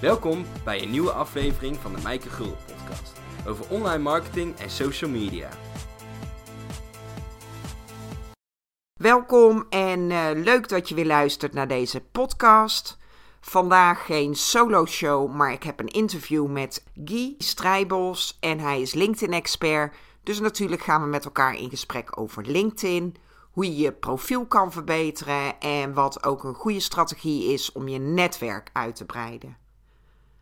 Welkom bij een nieuwe aflevering van de Mijke Gul podcast over online marketing en social media. Welkom en eh, leuk dat je weer luistert naar deze podcast. Vandaag geen solo show, maar ik heb een interview met Guy Strijbos en hij is LinkedIn-expert. Dus natuurlijk gaan we met elkaar in gesprek over LinkedIn, hoe je je profiel kan verbeteren en wat ook een goede strategie is om je netwerk uit te breiden.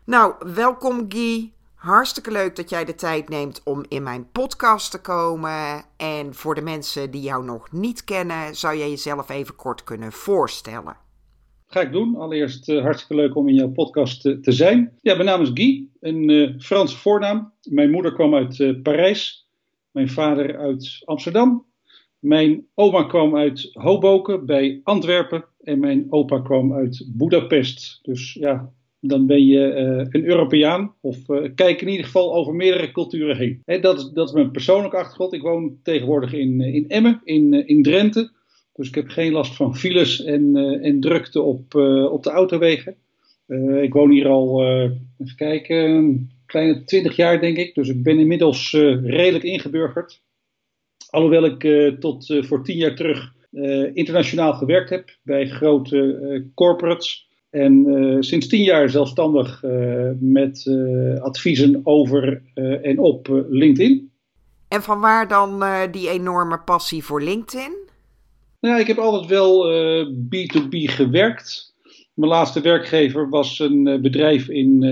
Nou, welkom Guy. Hartstikke leuk dat jij de tijd neemt om in mijn podcast te komen. En voor de mensen die jou nog niet kennen, zou jij jezelf even kort kunnen voorstellen. Ga ik doen. Allereerst uh, hartstikke leuk om in jouw podcast te, te zijn. Ja, mijn naam is Guy, een uh, Franse voornaam. Mijn moeder kwam uit Parijs, mijn vader uit Amsterdam. Mijn oma kwam uit Hoboken bij Antwerpen en mijn opa kwam uit Budapest. Dus ja, dan ben je uh, een Europeaan of uh, kijk in ieder geval over meerdere culturen heen. He, dat, is, dat is mijn persoonlijke achtergrond. Ik woon tegenwoordig in, in Emmen, in, in Drenthe. Dus ik heb geen last van files en, en drukte op, op de autowegen. ik woon hier al, even kijken, een kleine twintig jaar denk ik. Dus ik ben inmiddels redelijk ingeburgerd. Alhoewel ik tot voor tien jaar terug internationaal gewerkt heb bij grote corporates. En uh, sinds tien jaar zelfstandig uh, met uh, adviezen over en op LinkedIn. En van waar dan die enorme passie voor LinkedIn? Nou, ja, ik heb altijd wel B2B gewerkt. Mijn laatste werkgever was een bedrijf in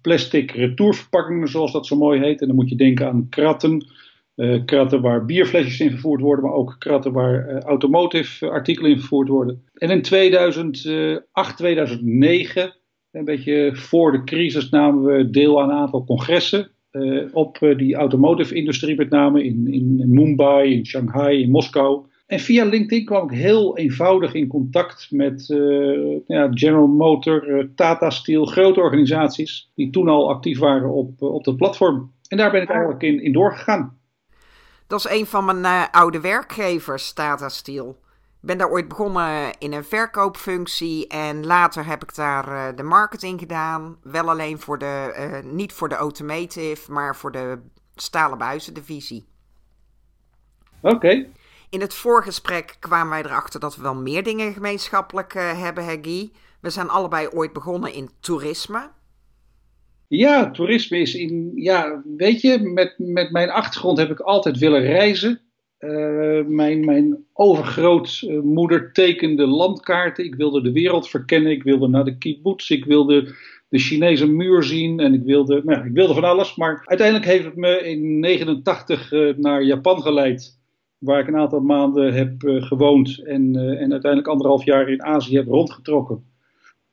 plastic retourverpakkingen, zoals dat zo mooi heet. En dan moet je denken aan kratten, uh, kratten waar bierflesjes in vervoerd worden, maar ook kratten waar uh, automotive artikelen in vervoerd worden. En in 2008, 2009, een beetje voor de crisis, namen we deel aan een aantal congressen uh, op die automotive industrie met name in, in Mumbai, in Shanghai, in Moskou. En via LinkedIn kwam ik heel eenvoudig in contact met ja, General Motor, Tata Steel, grote organisaties die toen al actief waren op, op dat platform. En daar ben ik eigenlijk in, in doorgegaan. Dat is een van mijn uh, oude werkgevers, Tata Steel. Ik ben daar ooit begonnen in een verkoopfunctie en later heb ik daar uh, de marketing gedaan. Wel alleen voor de, uh, niet voor de automotive, maar voor de stalen buizendivisie. Oké. Okay. In het voorgesprek kwamen wij erachter dat we wel meer dingen gemeenschappelijk hebben, Guy. We zijn allebei ooit begonnen in toerisme. Ja, toerisme is in. Ja, weet je, met, met mijn achtergrond heb ik altijd willen reizen. Uh, mijn, mijn overgrootmoeder tekende landkaarten. Ik wilde de wereld verkennen. Ik wilde naar de kibbutz. Ik wilde de Chinese muur zien. En ik wilde, nou, ik wilde van alles. Maar uiteindelijk heeft het me in 89 uh, naar Japan geleid. Waar ik een aantal maanden heb uh, gewoond. En, en uiteindelijk anderhalf jaar in Azië heb rondgetrokken.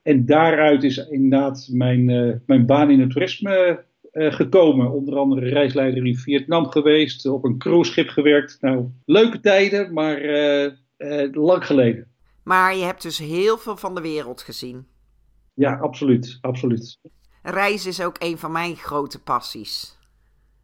En daaruit is inderdaad mijn, uh, mijn baan in het toerisme uh, gekomen. Onder andere reisleider in Vietnam geweest, op een cruiseschip gewerkt. Nou, leuke tijden, maar uh, lang geleden. Maar je hebt dus heel veel van de wereld gezien. Ja, absoluut, absoluut. Reizen is ook een van mijn grote passies.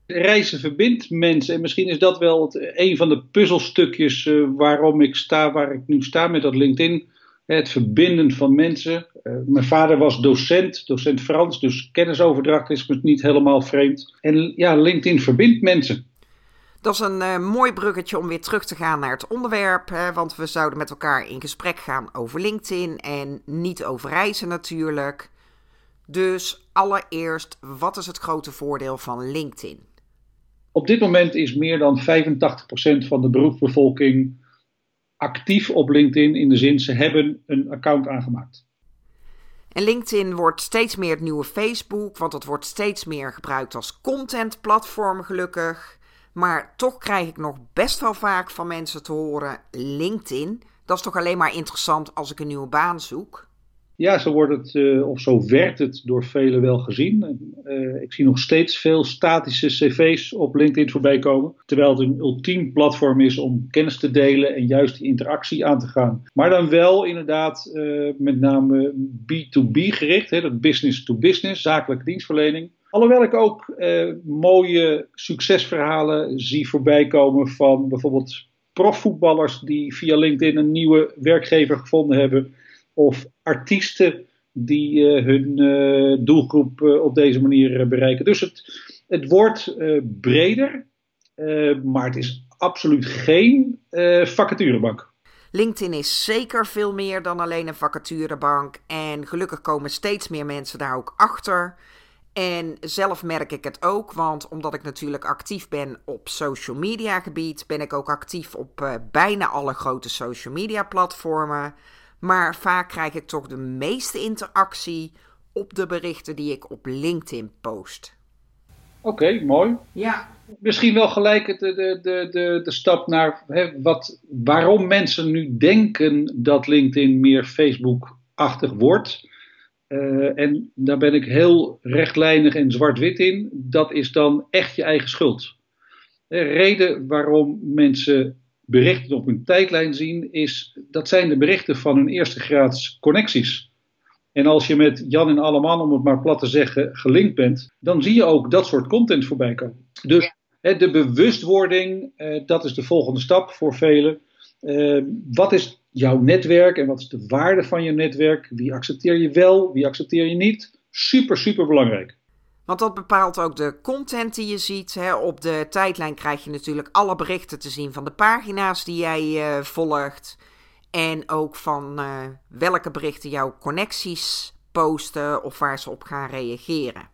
Reizen verbindt mensen en misschien is dat wel het, een van de puzzelstukjes waarom ik sta waar ik nu sta met dat LinkedIn het verbinden van mensen. Uh, mijn vader was docent, docent Frans, dus kennisoverdracht is me niet helemaal vreemd. En ja, LinkedIn verbindt mensen. Dat is een uh, mooi bruggetje om weer terug te gaan naar het onderwerp. Hè, want we zouden met elkaar in gesprek gaan over LinkedIn en niet over reizen natuurlijk. Dus allereerst, wat is het grote voordeel van LinkedIn? Op dit moment is meer dan 85% van de beroepsbevolking actief op LinkedIn in de zin ze hebben een account aangemaakt. En LinkedIn wordt steeds meer het nieuwe Facebook, want het wordt steeds meer gebruikt als contentplatform gelukkig. Maar toch krijg ik nog best wel vaak van mensen te horen: LinkedIn, dat is toch alleen maar interessant als ik een nieuwe baan zoek? Ja, zo wordt het, uh, of zo werd het door velen wel gezien. Uh, ik zie nog steeds veel statische cv's op LinkedIn voorbij komen. Terwijl het een ultiem platform is om kennis te delen en juist die interactie aan te gaan. Maar dan wel inderdaad uh, met name B2B gericht, hè, dat business to business, zakelijke dienstverlening. Alhoewel ik ook mooie succesverhalen zie voorbij komen van bijvoorbeeld profvoetballers die via LinkedIn een nieuwe werkgever gevonden hebben of artiesten die hun doelgroep op deze manier bereiken. Dus het, het wordt breder, maar het is absoluut geen vacaturebank. LinkedIn is zeker veel meer dan alleen een vacaturebank. En gelukkig komen steeds meer mensen daar ook achter. En zelf merk ik het ook, want omdat ik natuurlijk actief ben op social media gebied, ben ik ook actief op bijna alle grote social media platformen. Maar vaak krijg ik toch de meeste interactie op de berichten die ik op LinkedIn post. Oké, mooi. Ja. Misschien wel gelijk de, de, de, de, de stap naar hè, wat, waarom mensen nu denken dat LinkedIn meer Facebook-achtig wordt. Uh, en daar ben ik heel rechtlijnig en zwart-wit in. Dat is dan echt je eigen schuld. De reden waarom mensen berichten op hun tijdlijn zien, is dat zijn de berichten van hun eerste graads connecties. En als je met Jan en Alleman, om het maar plat te zeggen, gelinkt bent, dan zie je ook dat soort content voorbij komen. Dus hè, de bewustwording, eh, dat is de volgende stap voor velen. Uh, wat is jouw netwerk en wat is de waarde van je netwerk? Wie accepteer je wel, wie accepteer je niet? Super, super belangrijk. Want dat bepaalt ook de content die je ziet. Hè. Op de tijdlijn krijg je natuurlijk alle berichten te zien van de pagina's die jij uh, volgt. En ook van uh, welke berichten jouw connecties posten of waar ze op gaan reageren.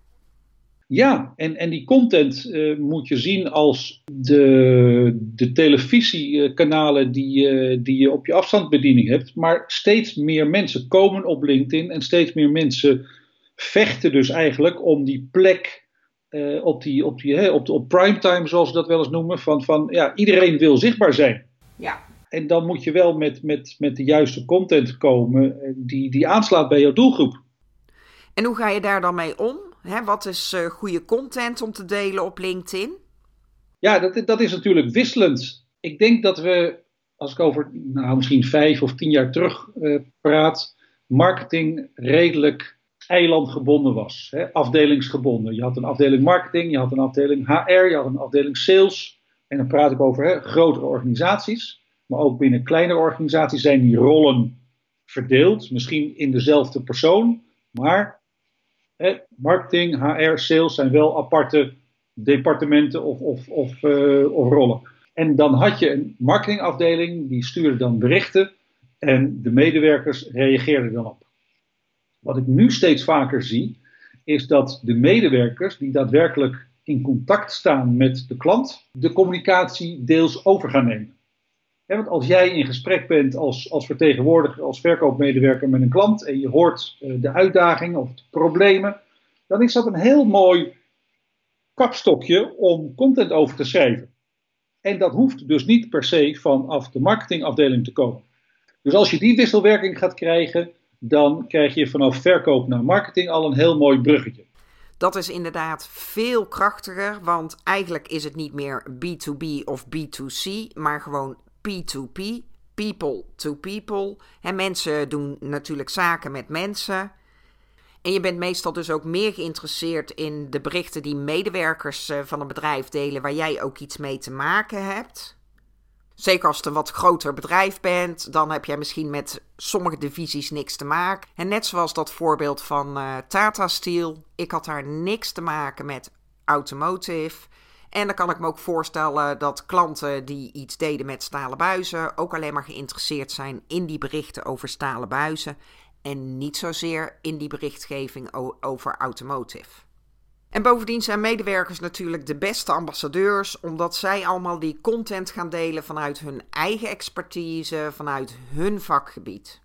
Ja, en, en die content uh, moet je zien als de, de televisiekanalen die, die je op je afstandsbediening hebt. Maar steeds meer mensen komen op LinkedIn en steeds meer mensen vechten dus eigenlijk om die plek uh, op, die, op, die, op, de, op primetime, zoals ze dat wel eens noemen. Van, van ja, iedereen wil zichtbaar zijn. Ja. En dan moet je wel met, met, met de juiste content komen die, die aanslaat bij jouw doelgroep. En hoe ga je daar dan mee om? wat is uh, goede content om te delen op LinkedIn? Ja, dat, dat is natuurlijk wisselend. Ik denk dat we, als ik over nou, misschien vijf of tien jaar terug uh, praat, marketing redelijk eilandgebonden was. Hè, afdelingsgebonden. Je had een afdeling marketing, je had een afdeling HR, je had een afdeling sales. En dan praat ik over hè, grotere organisaties. Maar ook binnen kleinere organisaties zijn die rollen verdeeld. Misschien in dezelfde persoon. Maar marketing, HR, sales zijn wel aparte departementen of, of, of, uh, of rollen. En dan had je een marketingafdeling, die stuurde dan berichten en de medewerkers reageerden dan op. Wat ik nu steeds vaker zie, is dat de medewerkers die daadwerkelijk in contact staan met de klant, de communicatie deels over gaan nemen. want als jij in gesprek bent als, als vertegenwoordiger, als verkoopmedewerker met een klant en je hoort uh, de uitdagingen of de problemen, dan is dat een heel mooi kapstokje om content over te schrijven. En dat hoeft dus niet per se vanaf de marketingafdeling te komen. Dus als je die wisselwerking gaat krijgen, dan krijg je vanaf verkoop naar marketing al een heel mooi bruggetje. Dat is inderdaad veel krachtiger, want eigenlijk is het niet meer B2B of B2C, maar gewoon P2P, people to people. En mensen doen natuurlijk zaken met mensen. En je bent meestal dus ook meer geïnteresseerd in de berichten die medewerkers eh, van een bedrijf delen waar jij ook iets mee te maken hebt. Zeker als het een wat groter bedrijf bent, dan heb jij misschien met sommige divisies niks te maken. En net zoals dat voorbeeld van uh, Tata Steel, ik had daar niks te maken met automotive. En dan kan ik me ook voorstellen dat klanten die iets deden met stalen buizen ook alleen maar geïnteresseerd zijn in die berichten over stalen buizen en niet zozeer in die berichtgeving over automotive. En bovendien zijn medewerkers natuurlijk de beste ambassadeurs, omdat zij allemaal die content gaan delen vanuit hun eigen expertise, vanuit hun vakgebied.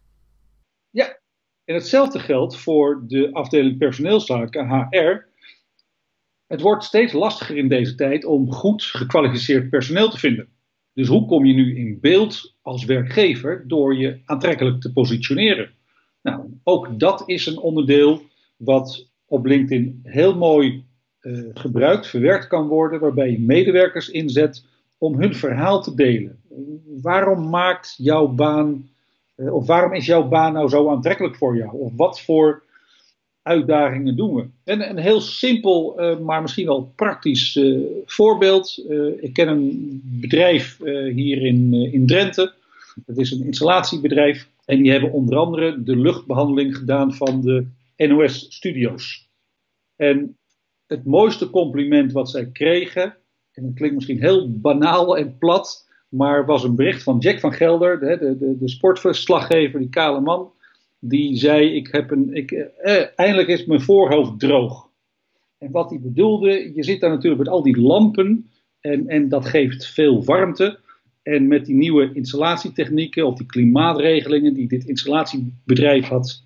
Ja, en hetzelfde geldt voor de afdeling personeelszaken, HR. Het wordt steeds lastiger in deze tijd om goed gekwalificeerd personeel te vinden. Dus hoe kom je nu in beeld als werkgever door je aantrekkelijk te positioneren? Nou, ook dat is een onderdeel wat op LinkedIn heel mooi uh, gebruikt, verwerkt kan worden, waarbij je medewerkers inzet om hun verhaal te delen. Waarom maakt jouw baan, uh, of waarom is jouw baan nou zo aantrekkelijk voor jou? Of wat voor uitdagingen doen we? En een heel simpel, uh, maar misschien wel praktisch voorbeeld. ik ken een bedrijf hier in, in Drenthe. Dat is een installatiebedrijf. En die hebben onder andere de luchtbehandeling gedaan van de NOS-studio's. En het mooiste compliment wat zij kregen, en dat klinkt misschien heel banaal en plat, maar was een bericht van Jack van Gelder, de, de, de, de sportverslaggever, die kale man. Die zei: ik heb een, ik, eh, Eindelijk is mijn voorhoofd droog. En wat hij bedoelde, je zit daar natuurlijk met al die lampen en, en dat geeft veel warmte. En met die nieuwe installatietechnieken of die klimaatregelingen die dit installatiebedrijf had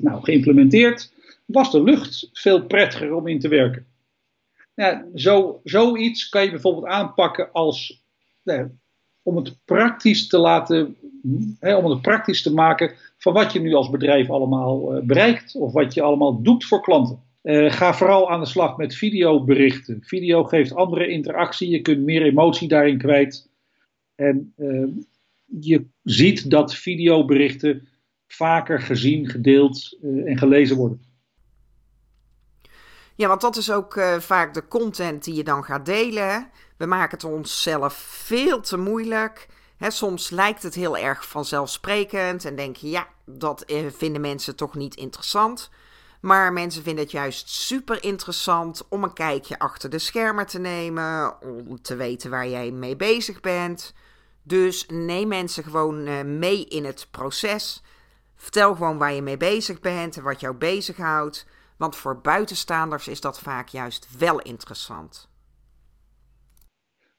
nou, geïmplementeerd, was de lucht veel prettiger om in te werken. Ja, zo, zoiets kan je bijvoorbeeld aanpakken als nou, om het praktisch te laten, hè, om het praktisch te maken van wat je nu als bedrijf allemaal uh, bereikt of wat je allemaal doet voor klanten. Ga vooral aan de slag met videoberichten. Video geeft andere interactie, je kunt meer emotie daarin kwijt. En je ziet dat videoberichten vaker gezien, gedeeld en gelezen worden. Ja, want dat is ook uh, vaak de content die je dan gaat delen. We maken het onszelf veel te moeilijk. Soms lijkt het heel erg vanzelfsprekend en denk je, ja, dat uh, vinden mensen toch niet interessant. Maar mensen vinden het juist super interessant om een kijkje achter de schermen te nemen, om te weten waar jij mee bezig bent. Dus neem mensen gewoon mee in het proces. Vertel gewoon waar je mee bezig bent en wat jou bezighoudt. Want voor buitenstaanders is dat vaak juist wel interessant.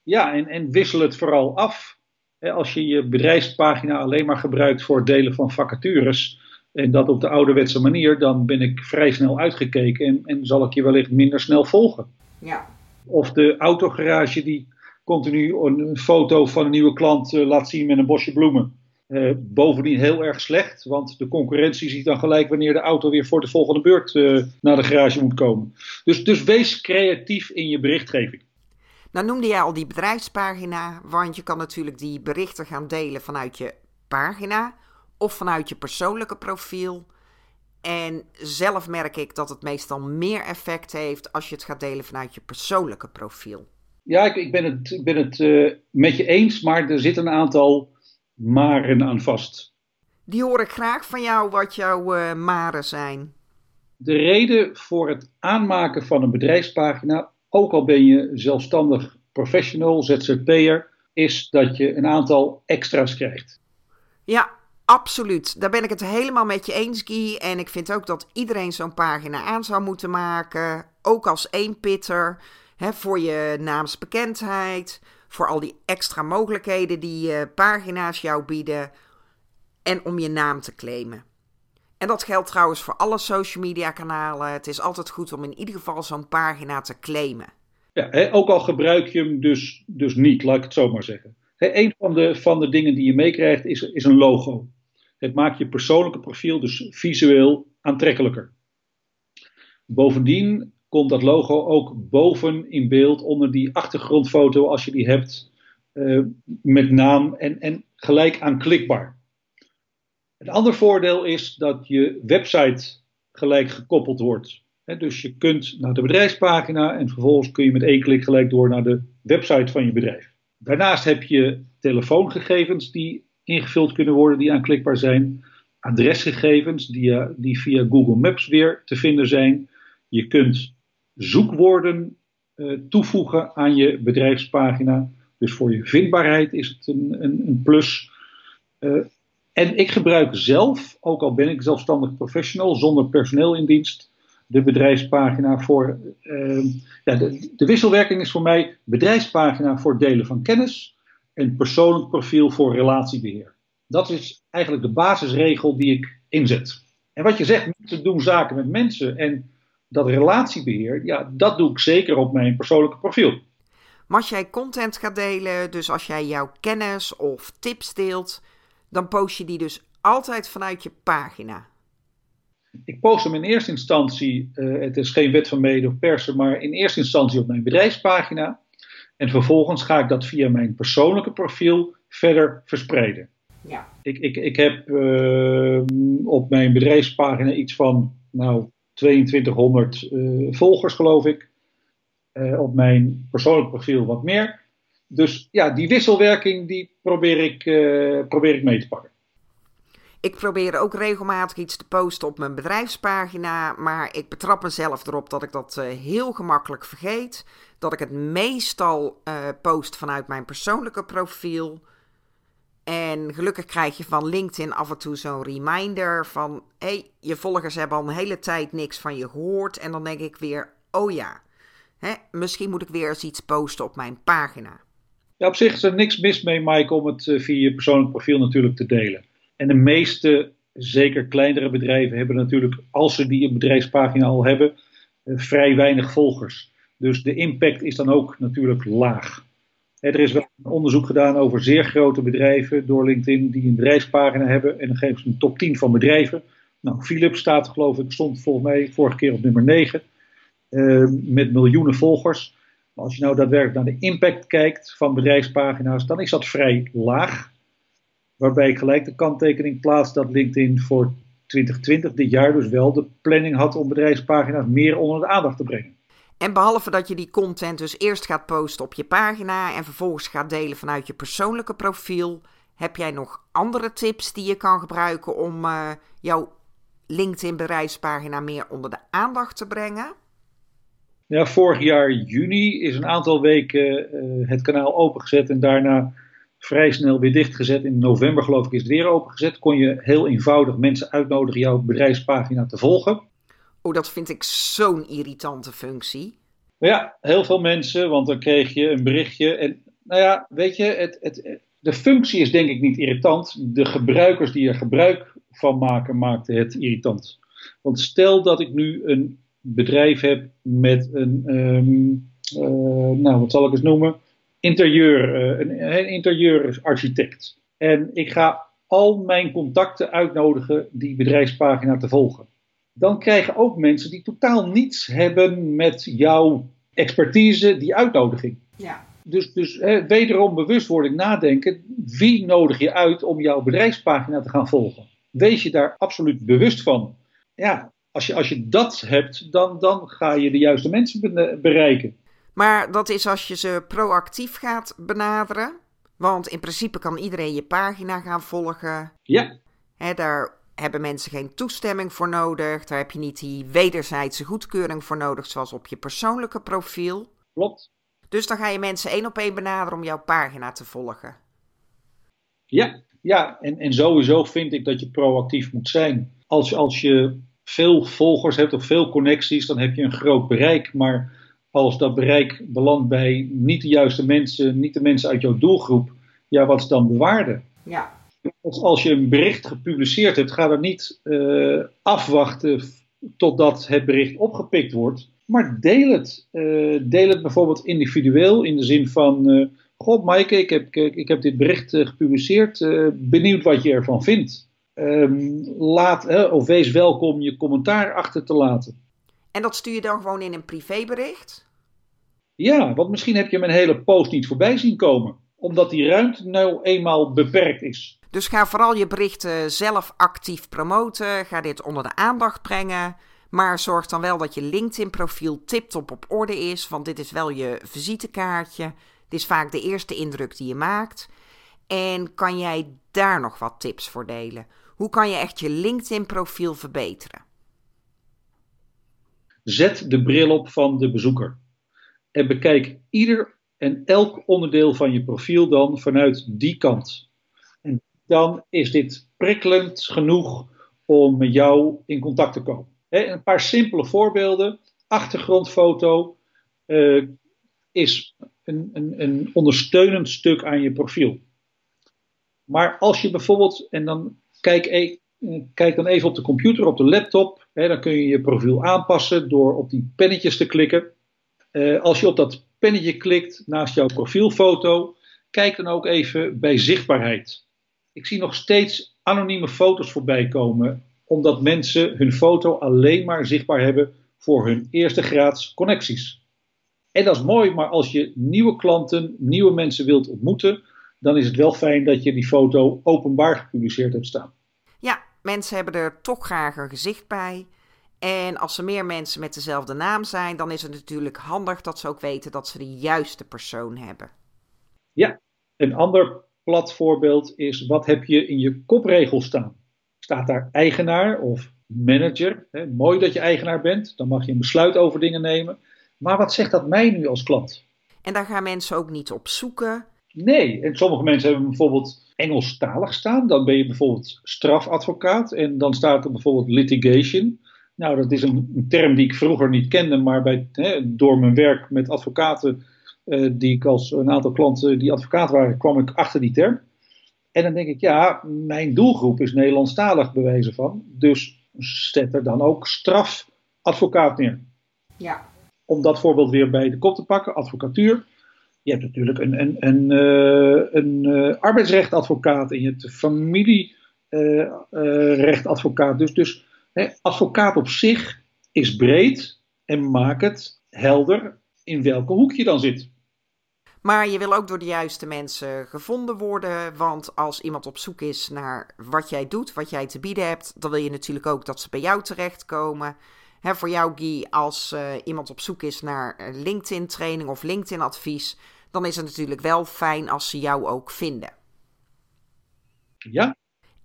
Ja, en, en wissel het vooral af. Als je je bedrijfspagina alleen maar gebruikt voor het delen van vacatures. En dat op de ouderwetse manier, dan ben ik vrij snel uitgekeken en, en zal ik je wellicht minder snel volgen. Ja. Of de autogarage die continu een foto van een nieuwe klant uh, laat zien met een bosje bloemen. Uh, bovendien heel erg slecht, want de concurrentie ziet dan gelijk wanneer de auto weer voor de volgende beurt uh, naar de garage moet komen. Dus, dus wees creatief in je berichtgeving. Nou noemde jij al die bedrijfspagina, want je kan natuurlijk die berichten gaan delen vanuit je pagina of vanuit je persoonlijke profiel. En zelf merk ik dat het meestal meer effect heeft als je het gaat delen vanuit je persoonlijke profiel. Ja, ik, ik ben het, ik ben het uh, met je eens, maar er zit een aantal maren aan vast. Die hoor ik graag van jou wat jouw uh, maren zijn. De reden voor het aanmaken van een bedrijfspagina, ook al ben je zelfstandig professional, ZZP'er, is dat je een aantal extra's krijgt. Ja, absoluut. Daar ben ik het helemaal met je eens, Guy. En ik vind ook dat iedereen zo'n pagina aan zou moeten maken. Ook als eenpitter. Hè, voor je naamsbekendheid voor al die extra mogelijkheden die uh, pagina's jou bieden en om je naam te claimen. En dat geldt trouwens voor alle social media kanalen. Het is altijd goed om in ieder geval zo'n pagina te claimen. Ja, ook al gebruik je hem dus, dus niet, laat ik het zo maar zeggen. Hè, een van de, van de dingen die je meekrijgt is, is een logo. Het maakt je persoonlijke profiel dus visueel aantrekkelijker. Bovendien komt dat logo ook boven in beeld onder die achtergrondfoto als je die hebt uh, met naam en, en gelijk aanklikbaar. Een ander voordeel is dat je website gelijk gekoppeld wordt. Dus je kunt naar de bedrijfspagina en vervolgens kun je met één klik gelijk door naar de website van je bedrijf. Daarnaast heb je telefoongegevens die ingevuld kunnen worden, die aanklikbaar zijn. Adresgegevens die, die via Google Maps weer te vinden zijn. Je kunt zoekwoorden uh, toevoegen aan je bedrijfspagina. Dus voor je vindbaarheid is het een, een, een plus. Uh, en ik gebruik zelf, ook al ben ik zelfstandig professional zonder personeel in dienst, de bedrijfspagina voor. Uh, ja, de, de, wisselwerking is voor mij bedrijfspagina voor delen van kennis en persoonlijk profiel voor relatiebeheer. Dat is eigenlijk de basisregel die ik inzet. En wat je zegt, mensen doen zaken met mensen. En dat relatiebeheer, ja, dat doe ik zeker op mijn persoonlijke profiel. Maar als jij content gaat delen, dus als jij jouw kennis of tips deelt, dan post je die dus altijd vanuit je pagina. Ik post hem in eerste instantie, uh, het is geen wet van mede of persen, maar in eerste instantie op mijn bedrijfspagina. En vervolgens ga ik dat via mijn persoonlijke profiel verder verspreiden. Ja. Ik, ik, ik heb uh, op mijn bedrijfspagina iets van, nou, 2200 uh, volgers, geloof ik. Uh, op mijn persoonlijk profiel wat meer. Dus ja, die wisselwerking die probeer ik, uh, probeer ik mee te pakken. Ik probeer ook regelmatig iets te posten op mijn bedrijfspagina, maar ik betrap mezelf erop dat ik dat heel gemakkelijk vergeet. Dat ik het meestal post vanuit mijn persoonlijke profiel. En gelukkig krijg je van LinkedIn af en toe zo'n reminder van: hé, hey, je volgers hebben al een hele tijd niks van je gehoord. En dan denk ik weer: oh ja, hè, misschien moet ik weer eens iets posten op mijn pagina. Ja, op zich is er niks mis mee, Mike, om het eh, via je persoonlijk profiel natuurlijk te delen. En de meeste, zeker kleinere bedrijven, hebben natuurlijk, als ze die bedrijfspagina al hebben, eh, vrij weinig volgers. Dus de impact is dan ook natuurlijk laag. Er is wel een onderzoek gedaan over zeer grote bedrijven door LinkedIn die een bedrijfspagina hebben. En dan geven ze een top 10 van bedrijven. Nou, Philips staat geloof ik, stond volgens mij vorige keer op nummer 9. Uh, eh, met miljoenen volgers. Maar als je nou daadwerkelijk naar de impact kijkt van bedrijfspagina's, dan is dat vrij laag. Waarbij ik gelijk de kanttekening plaats dat LinkedIn voor 2020, dit jaar dus wel, de planning had om bedrijfspagina's meer onder de aandacht te brengen. En behalve dat je die content dus eerst gaat posten op je pagina en vervolgens gaat delen vanuit je persoonlijke profiel, heb jij nog andere tips die je kan gebruiken om uh, jouw LinkedIn bedrijfspagina meer onder de aandacht te brengen? Ja, vorig jaar juni is een aantal weken uh, het kanaal opengezet en daarna vrij snel weer dichtgezet. In november geloof ik is het weer opengezet. Kon je heel eenvoudig mensen uitnodigen jouw bedrijfspagina te volgen. Oh, dat vind ik zo'n irritante functie. Ja, heel veel mensen, want dan kreeg je een berichtje. En nou ja, weet je, het, het, de functie is denk ik niet irritant. De gebruikers die er gebruik van maken, maakten het irritant. Want stel dat ik nu een bedrijf heb met een, um, uh, nou wat zal ik eens noemen, interieur, uh, een, een interieurarchitect. En ik ga al mijn contacten uitnodigen die bedrijfspagina te volgen dan krijgen ook mensen die totaal niets hebben met jouw expertise die uitnodiging. Ja. Dus, dus hè, wederom bewustwording nadenken. Wie nodig je uit om jouw bedrijfspagina te gaan volgen? Wees je daar absoluut bewust van. Ja, als je, als je dat hebt, dan, dan ga je de juiste mensen bereiken. Maar dat is als je ze proactief gaat benaderen. Want in principe kan iedereen je pagina gaan volgen. Ja. Hè, daar hebben mensen geen toestemming voor nodig. Daar heb je niet die wederzijdse goedkeuring voor nodig, zoals op je persoonlijke profiel. Klopt. Dus dan ga je mensen één op één benaderen om jouw pagina te volgen. Ja, ja en, en sowieso vind ik dat je proactief moet zijn. Als, als je veel volgers hebt of veel connecties, dan heb je een groot bereik. Maar als dat bereik belandt bij niet de juiste mensen, niet de mensen uit jouw doelgroep, ja, wat is dan de waarde? Ja, als je een bericht gepubliceerd hebt, ga dan niet uh, afwachten totdat het bericht opgepikt wordt. Maar deel het. Uh, deel het bijvoorbeeld individueel in de zin van: uh, God, Maaike, ik heb, ik heb dit bericht gepubliceerd. benieuwd wat je ervan vindt. Um, laat, of wees welkom je commentaar achter te laten. En dat stuur je dan gewoon in een privébericht? Ja, want misschien heb je mijn hele post niet voorbij zien komen omdat die ruimte nou eenmaal beperkt is. Dus ga vooral je berichten zelf actief promoten. Ga dit onder de aandacht brengen. Maar zorg dan wel dat je LinkedIn-profiel tiptop op orde is. Want dit is wel je visitekaartje. Dit is vaak de eerste indruk die je maakt. En kan jij daar nog wat tips voor delen? Hoe kan je echt je LinkedIn-profiel verbeteren? Zet de bril op van de bezoeker. En bekijk ieder en elk onderdeel van je profiel dan vanuit die kant. En dan is dit prikkelend genoeg om met jou in contact te komen. een paar simpele voorbeelden. Achtergrondfoto uh, is een, een, een ondersteunend stuk aan je profiel. Maar als je bijvoorbeeld, en dan kijk, e, kijk dan even op de computer, op de laptop, dan kun je je profiel aanpassen door op die pennetjes te klikken. Uh, als je op dat pennetje klikt naast jouw profielfoto, kijk dan ook even bij zichtbaarheid. Ik zie nog steeds anonieme foto's voorbij komen, omdat mensen hun foto alleen maar zichtbaar hebben voor hun eerste graads connecties. En dat is mooi, maar als je nieuwe klanten, nieuwe mensen wilt ontmoeten, dan is het wel fijn dat je die foto openbaar gepubliceerd hebt staan. Ja, mensen hebben er toch graag een gezicht bij. En als er meer mensen met dezelfde naam zijn, dan is het natuurlijk handig dat ze ook weten dat ze de juiste persoon hebben. Ja, een ander plat voorbeeld is wat heb je in je kopregel staan? staat daar eigenaar of manager. Mooi dat je eigenaar bent, dan mag je een besluit over dingen nemen. Maar wat zegt dat mij nu als klant? En daar gaan mensen ook niet op zoeken. Nee, en sommige mensen hebben bijvoorbeeld Engelstalig staan. Dan ben je bijvoorbeeld strafadvocaat en dan staat er bijvoorbeeld litigation. Nou, dat is een, een term die ik vroeger niet kende, maar bij, hè, door mijn werk met advocaten, eh, die ik als een aantal klanten die advocaat waren, kwam ik achter die term. En dan denk ik, ja, mijn doelgroep is Nederlandstalig bewezen van. Dus zet er dan ook strafadvocaat neer. Ja. Om dat voorbeeld weer bij de kop te pakken, advocatuur. Je hebt natuurlijk een, een, een, uh, een uh, arbeidsrechtadvocaat en je hebt familierechtadvocaat. Dus dus hè, advocaat op zich is breed en maakt het helder in welke hoek je dan zit. Maar je wil ook door de juiste mensen gevonden worden. Want als iemand op zoek is naar wat jij doet, wat jij te bieden hebt, dan wil je natuurlijk ook dat ze bij jou terechtkomen. He, voor jou, Guy, als uh, iemand op zoek is naar LinkedIn-training of LinkedIn-advies, dan is het natuurlijk wel fijn als ze jou ook vinden. Ja.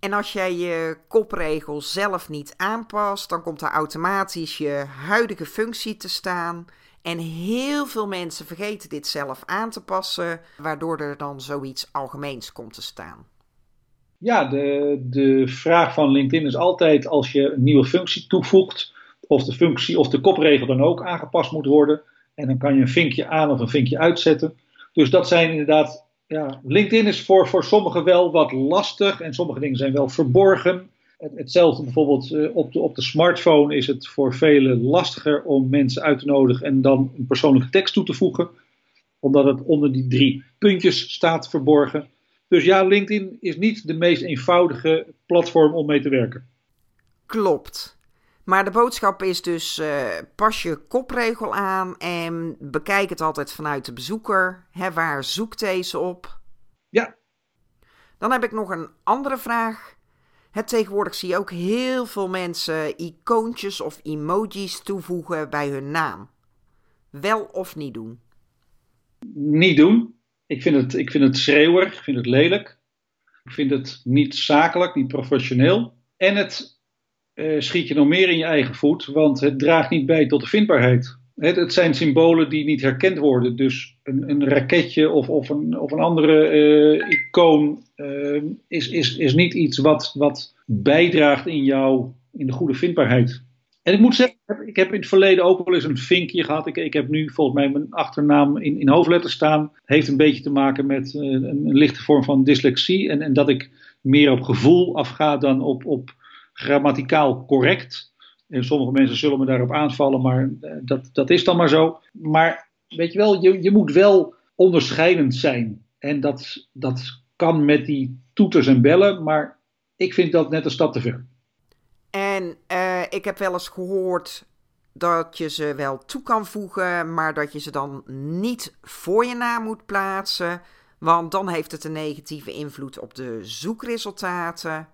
En als jij je kopregels zelf niet aanpast, dan komt er automatisch je huidige functie te staan. En heel veel mensen vergeten dit zelf aan te passen, waardoor er dan zoiets algemeens komt te staan. Ja, de, de vraag van LinkedIn is altijd als je een nieuwe functie toevoegt, of de functie of de kopregel dan ook aangepast moet worden. En dan kan je een vinkje aan of een vinkje uitzetten. Dus dat zijn inderdaad, ja, LinkedIn is voor, voor sommigen wel wat lastig en sommige dingen zijn wel verborgen. Hetzelfde bijvoorbeeld uh, op, de, op de smartphone is het voor velen lastiger om mensen uit te nodigen en dan een persoonlijke tekst toe te voegen, omdat het onder die drie puntjes staat verborgen. Dus ja, LinkedIn is niet de meest eenvoudige platform om mee te werken. Klopt. Maar de boodschap is dus: uh, pas je kopregel aan en bekijk het altijd vanuit de bezoeker. Hè, waar zoekt deze op? Ja. Dan heb ik nog een andere vraag. Het tegenwoordig zie je ook heel veel mensen icoontjes of emojis toevoegen bij hun naam. Wel of niet doen? Niet doen. Ik vind het, ik vind het schreeuwerig, ik vind het lelijk. Ik vind het niet zakelijk, niet professioneel. En het uh, schiet je nog meer in je eigen voet, want het draagt niet bij tot de vindbaarheid. Het, het zijn symbolen die niet herkend worden. Dus een, een raketje of, of, een, of een andere uh, icoon uh, is, is, is niet iets wat, wat bijdraagt in jou, in de goede vindbaarheid. En ik moet zeggen, ik heb in het verleden ook wel eens een vinkje gehad. Ik, ik heb nu volgens mij mijn achternaam in, in hoofdletters staan. Heeft een beetje te maken met een, een lichte vorm van dyslexie. En, en dat ik meer op gevoel afga dan op, op grammaticaal correct. En sommige mensen zullen me daarop aanvallen, maar dat, dat is dan maar zo. Maar weet je wel, je, je moet wel onderscheidend zijn. En dat, dat kan met die toeters en bellen, maar ik vind dat net een stap te ver. En uh, ik heb wel eens gehoord dat je ze wel toe kan voegen, maar dat je ze dan niet voor je naam moet plaatsen. Want dan heeft het een negatieve invloed op de zoekresultaten.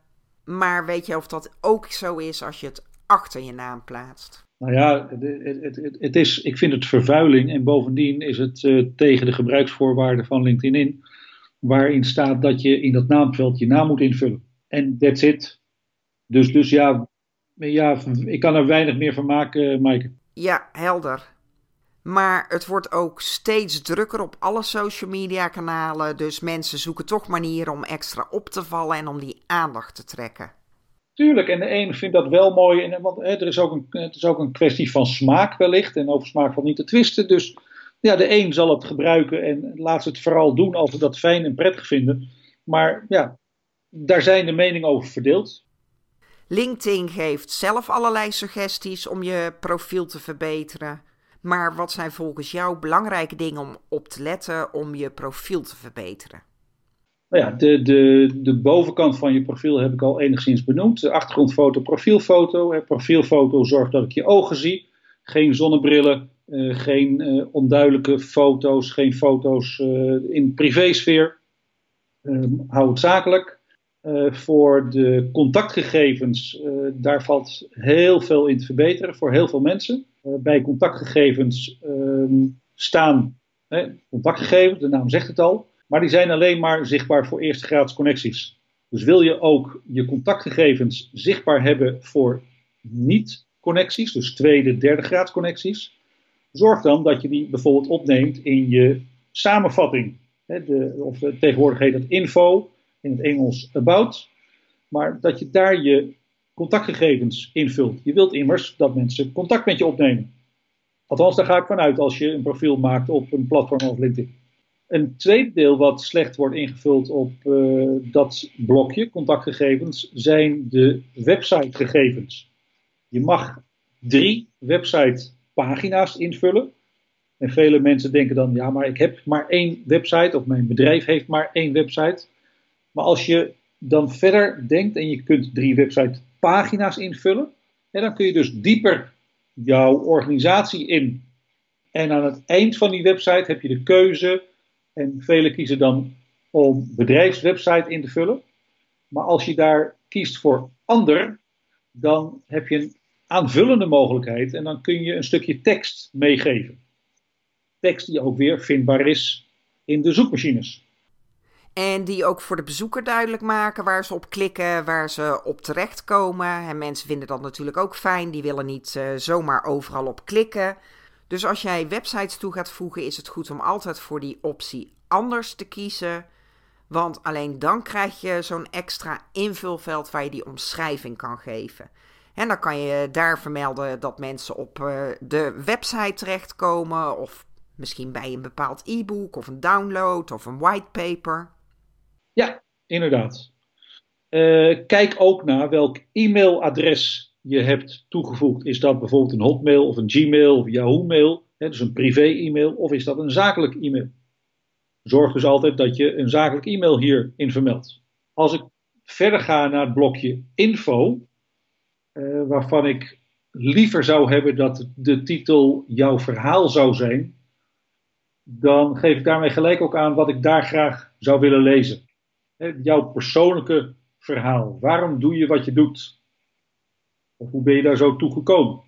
Maar weet je of dat ook zo is als je het achter je naam plaatst? Nou ja, het, het, het is, ik vind het vervuiling en bovendien is het uh, tegen de gebruiksvoorwaarden van LinkedIn in, waarin staat dat je in dat naamveld je naam moet invullen. En that's it. Dus, dus ja, ja, ik kan er weinig meer van maken, Maaike. Ja, helder. Maar het wordt ook steeds drukker op alle social media kanalen. Dus mensen zoeken toch manieren om extra op te vallen en om die aandacht te trekken. Tuurlijk, en de een vindt dat wel mooi. En, want hè, er is ook een, het is ook een kwestie van smaak wellicht. En over smaak valt niet te twisten. Dus ja, de een zal het gebruiken en laat ze het vooral doen als ze dat fijn en prettig vinden. Maar ja, daar zijn de meningen over verdeeld. LinkedIn geeft zelf allerlei suggesties om je profiel te verbeteren. Maar wat zijn volgens jou belangrijke dingen om op te letten om je profiel te verbeteren? Nou ja, de, de, de bovenkant van je profiel heb ik al enigszins benoemd. De achtergrondfoto, profielfoto. Profielfoto zorgt dat ik je ogen zie. Geen zonnebrillen, uh, geen uh, onduidelijke foto's, geen foto's uh, in privésfeer. hou het zakelijk. voor de contactgegevens, daar valt heel veel in te verbeteren voor heel veel mensen. Bij contactgegevens ehm, staan contactgegevens, de naam zegt het al. Maar die zijn alleen maar zichtbaar voor eerste graads connecties. Dus wil je ook je contactgegevens zichtbaar hebben voor niet-connecties, dus tweede, derde graad connecties, zorg dan dat je die bijvoorbeeld opneemt in je samenvatting. de, of tegenwoordig heet dat info, in het Engels about. Maar dat je daar je contactgegevens invult. Je wilt immers dat mensen contact met je opnemen. Althans, daar ga ik vanuit als je een profiel maakt op een platform als LinkedIn. Een tweede deel wat slecht wordt ingevuld op uh, dat blokje, contactgegevens, zijn de websitegegevens. Je mag drie websitepagina's invullen. En vele mensen denken dan, ja, maar ik heb maar één website, of mijn bedrijf heeft maar één website. Maar als je dan verder denkt en je kunt drie websitepagina's invullen, en dan kun je dus dieper jouw organisatie in. En aan het eind van die website heb je de keuze, en velen kiezen dan om bedrijfswebsite in te vullen. Maar als je daar kiest voor ander, dan heb je een aanvullende mogelijkheid en dan kun je een stukje tekst meegeven. Tekst die ook weer vindbaar is in de zoekmachines. En die ook voor de bezoeker duidelijk maken waar ze op klikken, waar ze op terechtkomen. En mensen vinden dat natuurlijk ook fijn, die willen niet uh, zomaar overal op klikken. Dus als jij websites toe gaat voegen, is het goed om altijd voor die optie anders te kiezen. Want alleen dan krijg je zo'n extra invulveld waar je die omschrijving kan geven. En dan kan je daar vermelden dat mensen op uh, de website terechtkomen, of misschien bij een bepaald e-book, of een download, of een whitepaper. Ja, inderdaad. Uh, kijk ook naar welk e-mailadres je hebt toegevoegd. Is dat bijvoorbeeld een Hotmail of een Gmail of Yahoo mail, hè, dus een privé-e-mail, of is dat een zakelijk e-mail? Zorg dus altijd dat je een zakelijk e-mail hierin vermeldt. Als ik verder ga naar het blokje info, uh, waarvan ik liever zou hebben dat de titel jouw verhaal zou zijn, dan geef ik daarmee gelijk ook aan wat ik daar graag zou willen lezen. Jouw persoonlijke verhaal. Waarom doe je wat je doet? Of hoe ben je daar zo toe gekomen?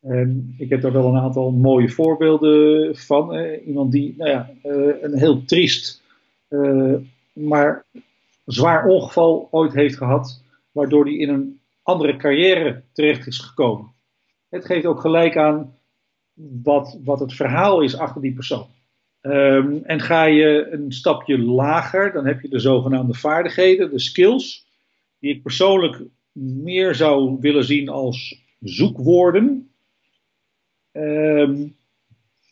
En ik heb daar wel een aantal mooie voorbeelden van. iemand die nou ja, eh, een heel triest, uh, maar zwaar ongeval ooit heeft gehad waardoor hij in een andere carrière terecht is gekomen. Het geeft ook gelijk aan wat, wat het verhaal is achter die persoon. Um, en ga je een stapje lager, dan heb je de zogenaamde vaardigheden, de skills, die ik persoonlijk meer zou willen zien als zoekwoorden. Um,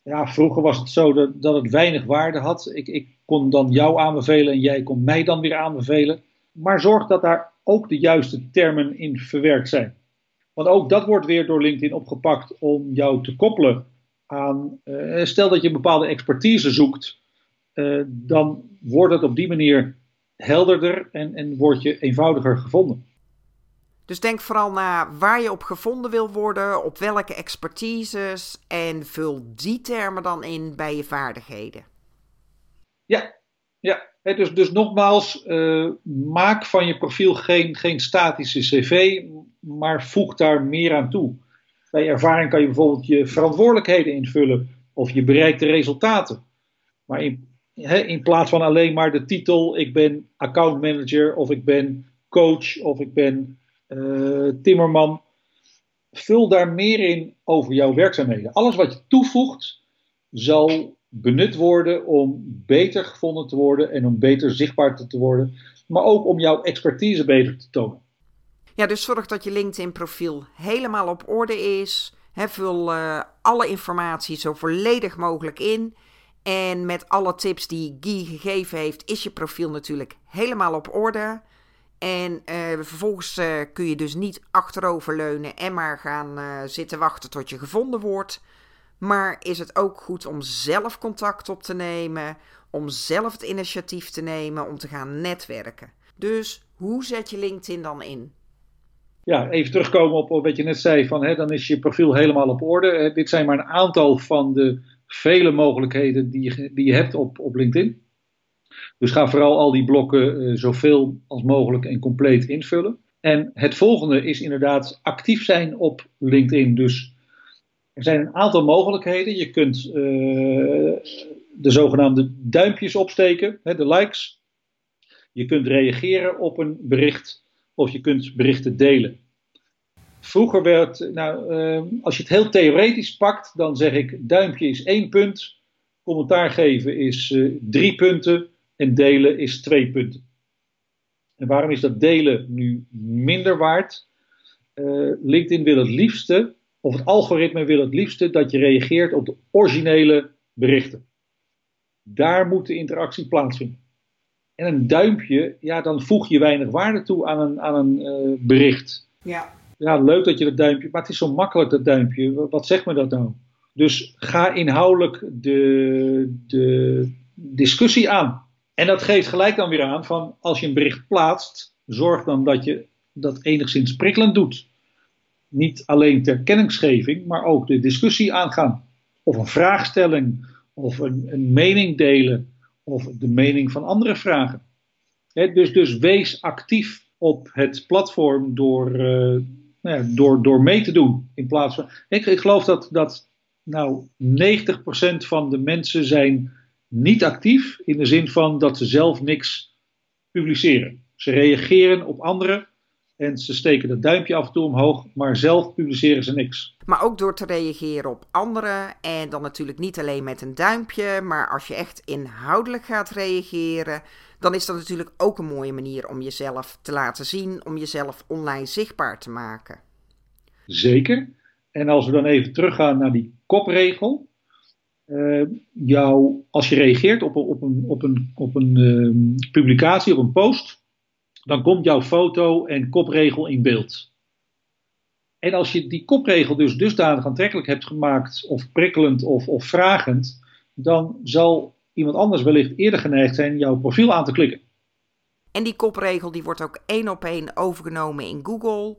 ja, vroeger was het zo dat, dat het weinig waarde had. Ik, ik kon dan jou aanbevelen en jij kon mij dan weer aanbevelen. Maar zorg dat daar ook de juiste termen in verwerkt zijn. Want ook dat wordt weer door LinkedIn opgepakt om jou te koppelen aan. Uh, stel dat je een bepaalde expertise zoekt, uh, dan wordt het op die manier helderder en, en word je eenvoudiger gevonden. Dus denk vooral na waar je op gevonden wil worden, op welke expertises en vul die termen dan in bij je vaardigheden. Ja, ja. dus, dus nogmaals, uh, maak van je profiel geen, geen statische cv, maar voeg daar meer aan toe. Bij ervaring kan je bijvoorbeeld je verantwoordelijkheden invullen of je bereikte resultaten. Maar in, in plaats van alleen maar de titel, ik ben accountmanager of ik ben coach of ik ben uh, timmerman, vul daar meer in over jouw werkzaamheden. Alles wat je toevoegt zal benut worden om beter gevonden te worden en om beter zichtbaar te worden, maar ook om jouw expertise beter te tonen. Ja, dus zorg dat je LinkedIn-profiel helemaal op orde is. Vul uh, alle informatie zo volledig mogelijk in. En met alle tips die Guy gegeven heeft, is je profiel natuurlijk helemaal op orde. En uh, vervolgens uh, kun je dus niet achteroverleunen en maar gaan zitten wachten tot je gevonden wordt. Maar is het ook goed om zelf contact op te nemen, om zelf het initiatief te nemen, om te gaan netwerken. Dus hoe zet je LinkedIn dan in? Ja, even terugkomen op wat je net zei, van, hè, dan is je profiel helemaal op orde. Dit zijn maar een aantal van de vele mogelijkheden die je, die je hebt op, op LinkedIn. Dus ga vooral al die blokken uh, zoveel als mogelijk en compleet invullen. En het volgende is inderdaad actief zijn op LinkedIn. Dus er zijn een aantal mogelijkheden. Je kunt uh, de zogenaamde duimpjes opsteken, hè, de likes. Je kunt reageren op een bericht of je kunt berichten delen. Vroeger werd, nou, uh, als je het heel theoretisch pakt, dan zeg ik duimpje is één punt, commentaar geven is uh, drie punten en delen is twee punten. En waarom is dat delen nu minder waard? Uh, LinkedIn wil het liefste, of het algoritme wil het liefste, dat je reageert op de originele berichten. Daar moet de interactie plaatsvinden. En een duimpje, ja, dan voeg je weinig waarde toe aan een, aan een uh, bericht. Ja. Ja, leuk dat je dat duimpje, maar het is zo makkelijk dat duimpje. Wat zegt me dat nou? Dus ga inhoudelijk de, de discussie aan. En dat geeft gelijk dan weer aan van als je een bericht plaatst, zorg dan dat je dat enigszins prikkelend doet. Niet alleen ter kennisgeving, maar ook de discussie aangaan. Of een vraagstelling, of een, een mening delen, of de mening van anderen vragen. He, dus, dus wees actief op het platform door, uh, nou ja, door, door mee te doen. In plaats van, ik, ik geloof dat, dat nou, 90% van de mensen zijn niet actief in de zin van dat ze zelf niks publiceren. Ze reageren op anderen en ze steken dat duimpje af en toe omhoog, maar zelf publiceren ze niks. Maar ook door te reageren op anderen en dan natuurlijk niet alleen met een duimpje, maar als je echt inhoudelijk gaat reageren, dan is dat natuurlijk ook een mooie manier om jezelf te laten zien, om jezelf online zichtbaar te maken. Zeker. En als we dan even teruggaan naar die kopregel. Uh, jou, als je reageert op een, op een, op een, op een uh, publicatie, op een post, dan komt jouw foto en kopregel in beeld. En als je die kopregel dus dusdanig aantrekkelijk hebt gemaakt, of prikkelend of, of vragend, dan zal iemand anders wellicht eerder geneigd zijn jouw profiel aan te klikken. En die kopregel die wordt ook één op één overgenomen in Google.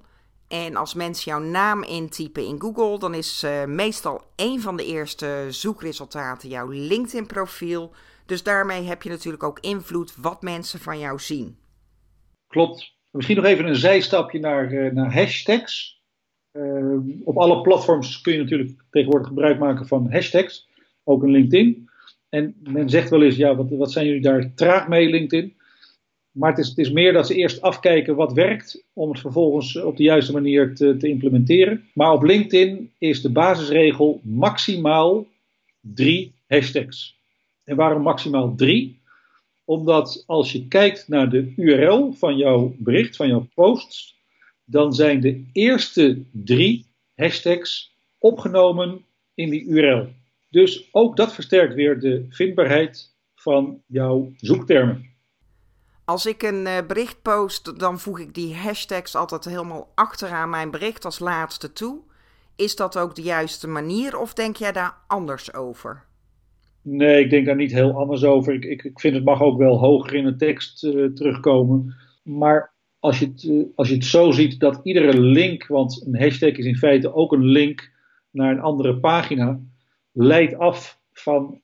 En als mensen jouw naam intypen in Google, dan is uh, meestal een van de eerste zoekresultaten jouw LinkedIn-profiel. Dus daarmee heb je natuurlijk ook invloed wat mensen van jou zien. Klopt. Misschien nog even een zijstapje naar, uh, naar hashtags. Uh, op alle platforms kun je natuurlijk tegenwoordig gebruik maken van hashtags, ook in LinkedIn. En men zegt wel eens, ja, wat, wat zijn jullie daar traag mee, LinkedIn? Maar het is, het is, meer dat ze eerst afkijken wat werkt, om het vervolgens op de juiste manier te, te, implementeren. Maar op LinkedIn is de basisregel maximaal drie hashtags. En waarom maximaal drie? Omdat als je kijkt naar de URL van jouw bericht, van jouw posts, dan zijn de eerste drie hashtags opgenomen in die URL. Dus ook dat versterkt weer de vindbaarheid van jouw zoektermen. Als ik een uh, bericht post, dan voeg ik die hashtags altijd helemaal achteraan mijn bericht als laatste toe. Is dat ook de juiste manier of denk jij daar anders over? Nee, ik denk daar niet heel anders over. Ik, ik, ik vind het mag ook wel hoger in de tekst uh, terugkomen. Maar als je, het, uh, als je het zo ziet dat iedere link, want een hashtag is in feite ook een link naar een andere pagina, leidt af van,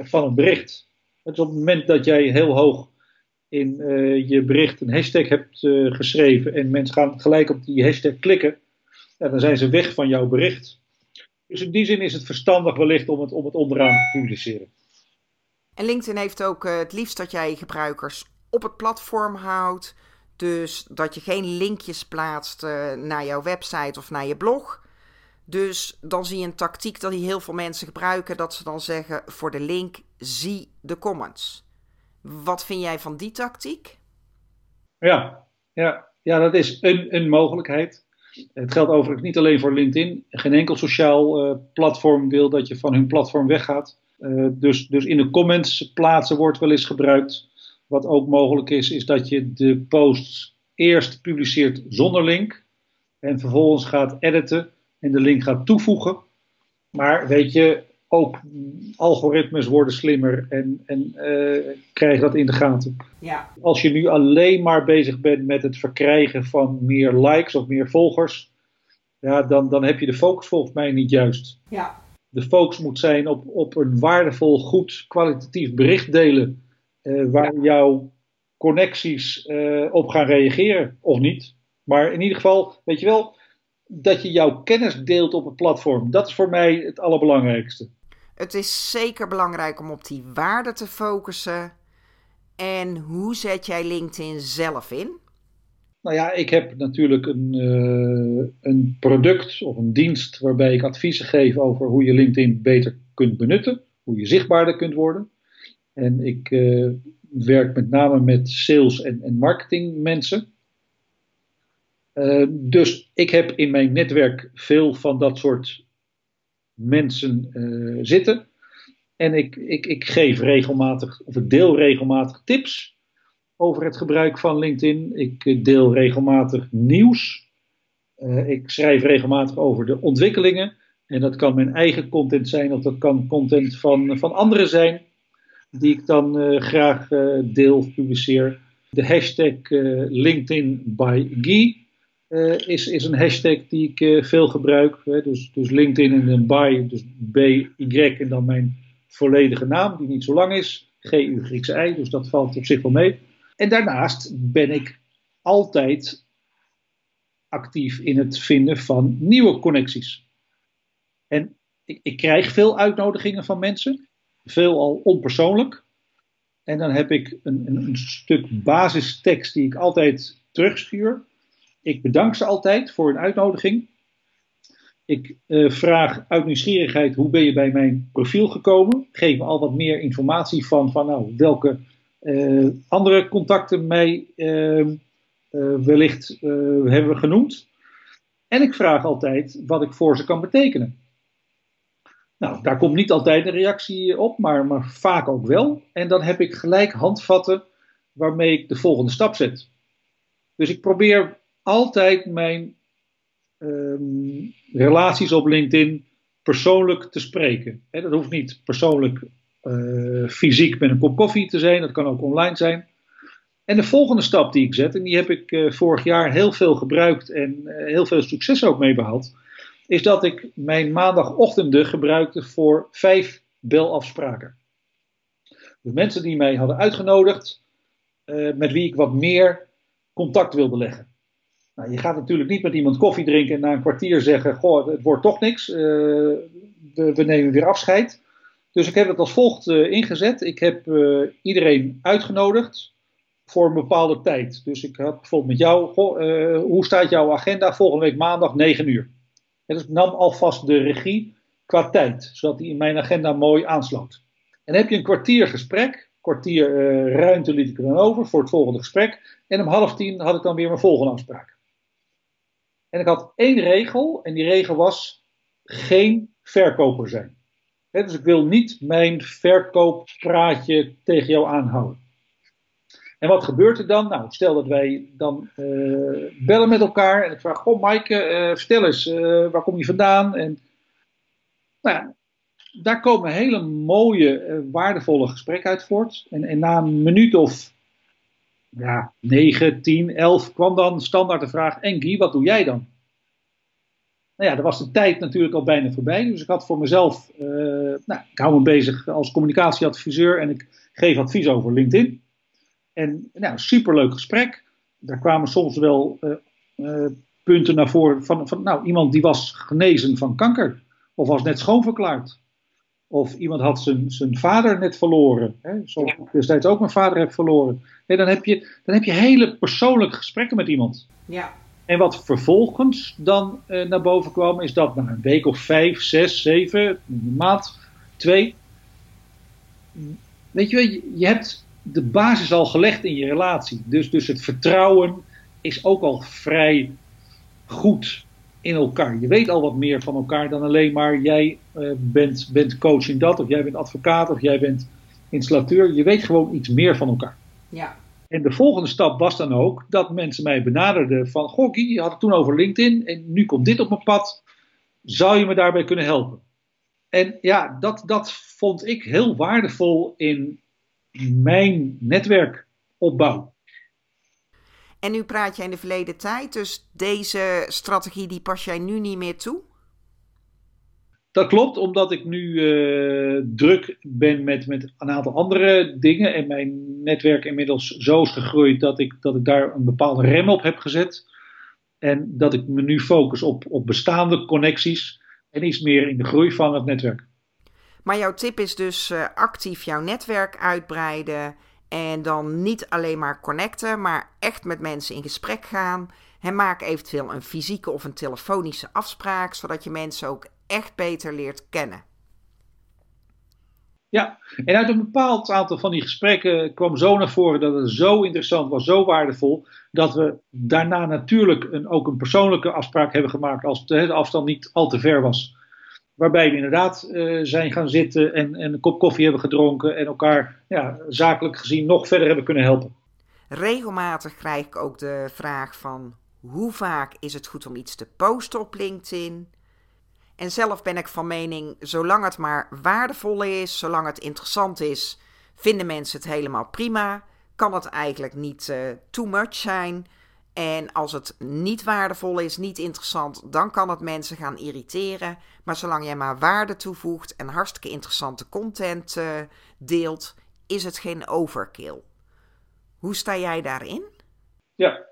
van het bericht. Dus op het moment dat jij heel hoog in uh, je bericht een hashtag hebt uh, geschreven en mensen gaan gelijk op die hashtag klikken, dan zijn ze weg van jouw bericht. Dus in die zin is het verstandig wellicht om het, om het onderaan te publiceren. En LinkedIn heeft ook uh, het liefst dat jij gebruikers op het platform houdt. Dus dat je geen linkjes plaatst naar jouw website of naar je blog. Dus dan zie je een tactiek dat die heel veel mensen gebruiken. Dat ze dan zeggen voor de link zie de comments. Wat vind jij van die tactiek? Ja, ja, ja dat is een, een mogelijkheid. Het geldt overigens niet alleen voor LinkedIn. Geen enkel sociaal uh, platform wil dat je van hun platform weggaat. Uh, dus, dus in de comments plaatsen wordt wel eens gebruikt. Wat ook mogelijk is, is dat je de posts eerst publiceert zonder link. En vervolgens gaat editen en de link gaat toevoegen. Maar weet je, ook algoritmes worden slimmer en, en uh, krijgen dat in de gaten. Ja. Als je nu alleen maar bezig bent met het verkrijgen van meer likes of meer volgers, ja, dan, dan heb je de focus volgens mij niet juist. Ja. De focus moet zijn op, op een waardevol, goed, kwalitatief bericht delen, uh, waar ja. jouw connecties uh, op gaan reageren, of niet. Maar in ieder geval, weet je wel, dat je jouw kennis deelt op het platform. Dat is voor mij het allerbelangrijkste. Het is zeker belangrijk om op die waarde te focussen. En hoe zet jij LinkedIn zelf in? Nou ja, ik heb natuurlijk een, uh, een product of een dienst waarbij ik adviezen geef over hoe je LinkedIn beter kunt benutten, hoe je zichtbaarder kunt worden. En ik uh, werk met name met sales- en, en marketingmensen. Uh, dus ik heb in mijn netwerk veel van dat soort mensen zitten. En ik, ik, ik geef regelmatig, of ik deel regelmatig tips over het gebruik van LinkedIn. Ik deel regelmatig nieuws. Uh, ik schrijf regelmatig over de ontwikkelingen. En dat kan mijn eigen content zijn, of dat kan content van, van anderen zijn, die ik dan graag deel, publiceer. De hashtag LinkedIn by Guy is, is een hashtag die ik veel gebruik. Hè. Dus, dus LinkedIn en een by, dus B-Y en dan mijn volledige naam, die niet zo lang is. G-U Griekse I, dus dat valt op zich wel mee. En daarnaast ben ik altijd actief in het vinden van nieuwe connecties. En ik, ik krijg veel uitnodigingen van mensen, veel al onpersoonlijk. En dan heb ik een, een, een stuk basistekst die ik altijd terugstuur. Ik bedank ze altijd voor een uitnodiging. Ik uh, vraag uit nieuwsgierigheid hoe ben je bij mijn profiel gekomen. Geef me al wat meer informatie van, van nou, welke uh, andere contacten mij uh, wellicht hebben we genoemd. En ik vraag altijd wat ik voor ze kan betekenen. Nou, daar komt niet altijd een reactie op, maar, maar vaak ook wel. En dan heb ik gelijk handvatten waarmee ik de volgende stap zet. Dus ik probeer altijd mijn um, relaties op LinkedIn persoonlijk te spreken. Dat hoeft niet persoonlijk uh, fysiek met een kop koffie te zijn, dat kan ook online zijn. En de volgende stap die ik zet, en die heb ik uh, vorig jaar heel veel gebruikt en uh, heel veel succes ook mee behaald, is dat ik mijn maandagochtenden gebruikte voor vijf belafspraken. Dus mensen die mij hadden uitgenodigd, met wie ik wat meer contact wilde leggen. Nou, je gaat natuurlijk niet met iemand koffie drinken en na een kwartier zeggen: Goh, het wordt toch niks. Uh, we, nemen weer afscheid. Dus ik heb het als volgt uh, ingezet. Ik heb uh, iedereen uitgenodigd voor een bepaalde tijd. Dus ik had bijvoorbeeld met jou: goh, Hoe staat jouw agenda volgende week maandag 9 uur? En dus ik nam alvast de regie qua tijd, zodat die in mijn agenda mooi aansloot. En heb je een kwartier gesprek. Kwartier ruimte liet ik er dan over voor het volgende gesprek. En om half tien had ik dan weer mijn volgende afspraak. En ik had één regel, en die regel was geen verkoper zijn. Dus ik wil niet mijn verkooppraatje tegen jou aanhouden. En wat gebeurt er dan? Nou, stel dat wij dan uh, bellen met elkaar en ik vraag: Goh, Maaike, uh, vertel eens, uh, waar kom je vandaan? En nou ja, daar komen hele mooie, waardevolle gesprekken uit voort. En, en na een minuut of ja, 9, 10, 11 kwam dan standaard de vraag: En Guy, wat doe jij dan? Nou ja, daar was de tijd natuurlijk al bijna voorbij. Dus ik had voor mezelf, uh, nou, ik hou me bezig als communicatieadviseur en ik geef advies over LinkedIn. En nou, superleuk gesprek. Daar kwamen soms wel uh, uh, punten naar voren van, van, nou, iemand die was genezen van kanker. Of was net schoonverklaard. Of iemand had zijn, zijn vader net verloren. Hè, zoals ik destijds ook mijn vader heb verloren. Nee, dan, heb je, dan heb je hele persoonlijke gesprekken met iemand. Ja. En wat vervolgens dan uh, naar boven kwam, is dat na een week of vijf, zes, zeven, een maand, twee. Weet je, je, je hebt de basis al gelegd in je relatie. Dus, dus het vertrouwen is ook al vrij goed in elkaar. Je weet al wat meer van elkaar dan alleen maar jij uh, bent, bent coach in dat, of jij bent advocaat, of jij bent installateur. Je weet gewoon iets meer van elkaar. Ja. En de volgende stap was dan ook dat mensen mij benaderden van, goh je had het toen over LinkedIn en nu komt dit op mijn pad. Zou je me daarbij kunnen helpen? En ja, dat, dat vond ik heel waardevol in mijn netwerkopbouw. En nu praat jij in de verleden tijd, dus deze strategie die pas jij nu niet meer toe? Dat klopt, omdat ik nu uh, druk ben met, met een aantal andere dingen en mijn netwerk inmiddels zo is gegroeid dat ik, dat ik daar een bepaalde rem op heb gezet. En dat ik me nu focus op, op bestaande connecties en iets meer in de groei van het netwerk. Maar jouw tip is dus uh, actief jouw netwerk uitbreiden En dan niet alleen maar connecten, maar echt met mensen in gesprek gaan. En maak eventueel een fysieke of een telefonische afspraak, zodat je mensen ook echt beter leert kennen. Ja, en uit een bepaald aantal van die gesprekken kwam zo naar voren dat het zo interessant was, zo waardevol, dat we daarna natuurlijk een, ook een persoonlijke afspraak hebben gemaakt als de afstand niet al te ver was. Waarbij we inderdaad uh, zijn gaan zitten en, en, een kop koffie hebben gedronken en elkaar ja, zakelijk gezien nog verder hebben kunnen helpen. Regelmatig krijg ik ook de vraag van hoe vaak is het goed om iets te posten op LinkedIn? En zelf ben ik van mening, zolang het maar waardevol is, zolang het interessant is, vinden mensen het helemaal prima. Kan het eigenlijk niet uh, too much zijn. En als het niet waardevol is, niet interessant, dan kan het mensen gaan irriteren. Maar zolang jij maar waarde toevoegt en hartstikke interessante content uh, deelt, is het geen overkill. Hoe sta jij daarin? Ja,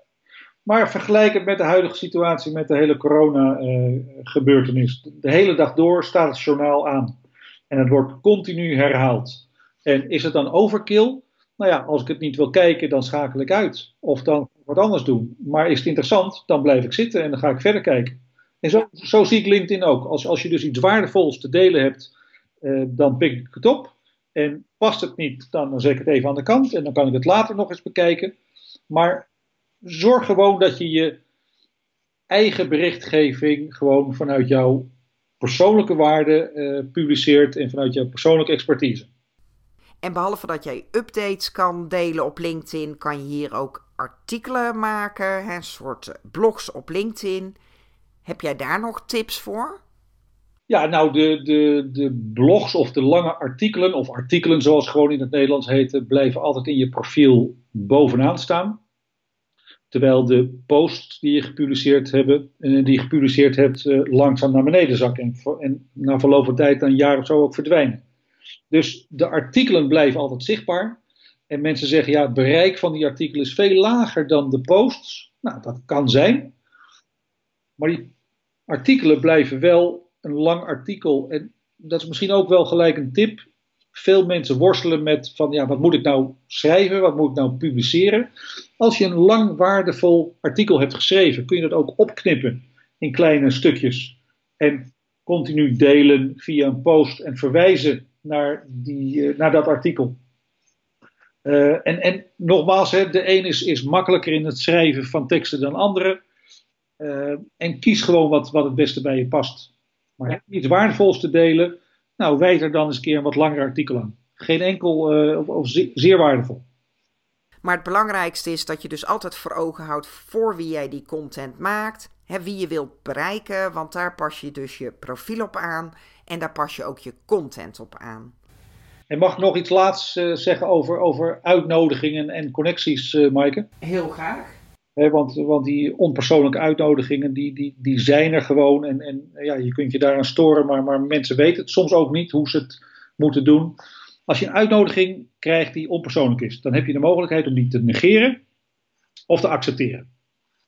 maar vergelijk het met de huidige situatie met de hele corona-gebeurtenis. Eh, de hele dag door staat het journaal aan. En het wordt continu herhaald. En is het dan overkill? Nou ja, als ik het niet wil kijken, dan schakel ik uit. Of dan wat anders doen. Maar is het interessant, dan blijf ik zitten en dan ga ik verder kijken. En zo, zo zie ik LinkedIn ook. Als, als je dus iets waardevols te delen hebt, eh, dan pik ik het op. En past het niet, dan, dan zet ik het even aan de kant. En dan kan ik het later nog eens bekijken. Maar zorg gewoon dat je je eigen berichtgeving gewoon vanuit jouw persoonlijke waarde uh, publiceert en vanuit jouw persoonlijke expertise. En behalve dat jij updates kan delen op LinkedIn, kan je hier ook artikelen maken, een soort blogs op LinkedIn. Heb jij daar nog tips voor? Ja, nou, de, de, de blogs of de lange artikelen, of artikelen zoals gewoon in het Nederlands heten, blijven altijd in je profiel bovenaan staan. Terwijl de posts die je gepubliceerd, hebben, eh, die je gepubliceerd hebt eh, langzaam naar beneden zakken. En, en na verloop van tijd, een jaar of zo, ook verdwijnen. Dus de artikelen blijven altijd zichtbaar. En mensen zeggen, ja, het bereik van die artikelen is veel lager dan de posts. Nou, dat kan zijn. Maar die artikelen blijven wel een lang artikel. En dat is misschien ook wel gelijk een tip veel mensen worstelen met van ja, wat moet ik nou schrijven, wat moet ik nou publiceren. Als je een lang waardevol artikel hebt geschreven, kun je dat ook opknippen in kleine stukjes en continu delen via een post en verwijzen naar, die, eh, naar dat artikel. Uh, en, en nogmaals, hè, de een is, is makkelijker in het schrijven van teksten dan andere. Uh, en kies gewoon wat, wat het beste bij je past. Maar heb je iets waardevols te delen, nou, wijd er dan eens een keer een wat langer artikel aan. Geen enkel uh, of, of zeer, waardevol. Maar het belangrijkste is dat je dus altijd voor ogen houdt voor wie jij die content maakt. Hè, wie je wilt bereiken, want daar pas je dus je profiel op aan. En daar pas je ook je content op aan. En mag ik nog iets laatst uh, zeggen over, over uitnodigingen en connecties, uh, Maaike? Heel graag want, want die onpersoonlijke uitnodigingen, die, die, die zijn er gewoon. En, en ja, je kunt je daaraan storen, maar, maar mensen weten het soms ook niet hoe ze het moeten doen. Als je een uitnodiging krijgt die onpersoonlijk is, dan heb je de mogelijkheid om die te negeren of te accepteren.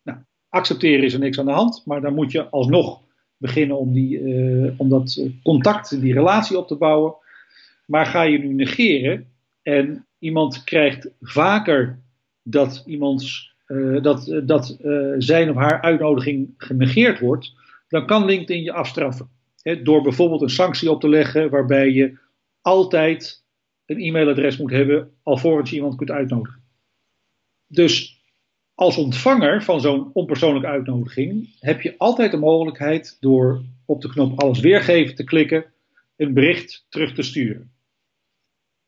Nou, accepteren is er niks aan de hand, maar dan moet je alsnog beginnen om, die, uh, om dat contact, die relatie op te bouwen. Maar ga je nu negeren en iemand krijgt vaker dat iemands uh, dat, dat uh, zijn of haar uitnodiging genegeerd wordt, dan kan LinkedIn je afstraffen. Door bijvoorbeeld een sanctie op te leggen waarbij je altijd een e-mailadres moet hebben alvorens je iemand kunt uitnodigen. Dus als ontvanger van zo'n onpersoonlijke uitnodiging heb je altijd de mogelijkheid door op de knop alles weergeven te klikken, een bericht terug te sturen.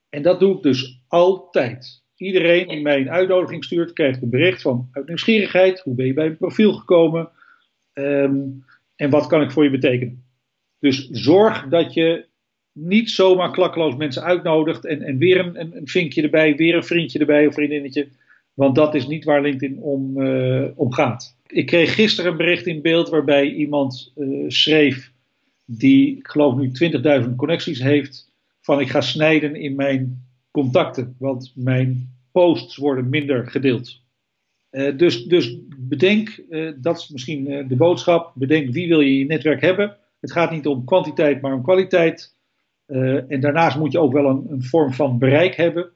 En dat doe ik dus altijd. Iedereen die mij een uitnodiging stuurt, krijgt een bericht van uit nieuwsgierigheid. Hoe ben je bij mijn profiel gekomen? Um, en wat kan ik voor je betekenen? Dus zorg dat je niet zomaar klakkeloos mensen uitnodigt en, en weer een, een, vinkje erbij, weer een vriendje erbij of vriendinnetje. Want dat is niet waar LinkedIn om, uh, om gaat. Ik kreeg gisteren een bericht in beeld waarbij iemand uh, schreef, die ik geloof nu 20.000 connecties heeft, van ik ga snijden in mijn contacten, want mijn posts worden minder gedeeld. Uh, dus, dus bedenk, dat is misschien de boodschap, bedenk wie wil je in je netwerk hebben. Het gaat niet om kwantiteit, maar om kwaliteit. en daarnaast moet je ook wel een, een vorm van bereik hebben.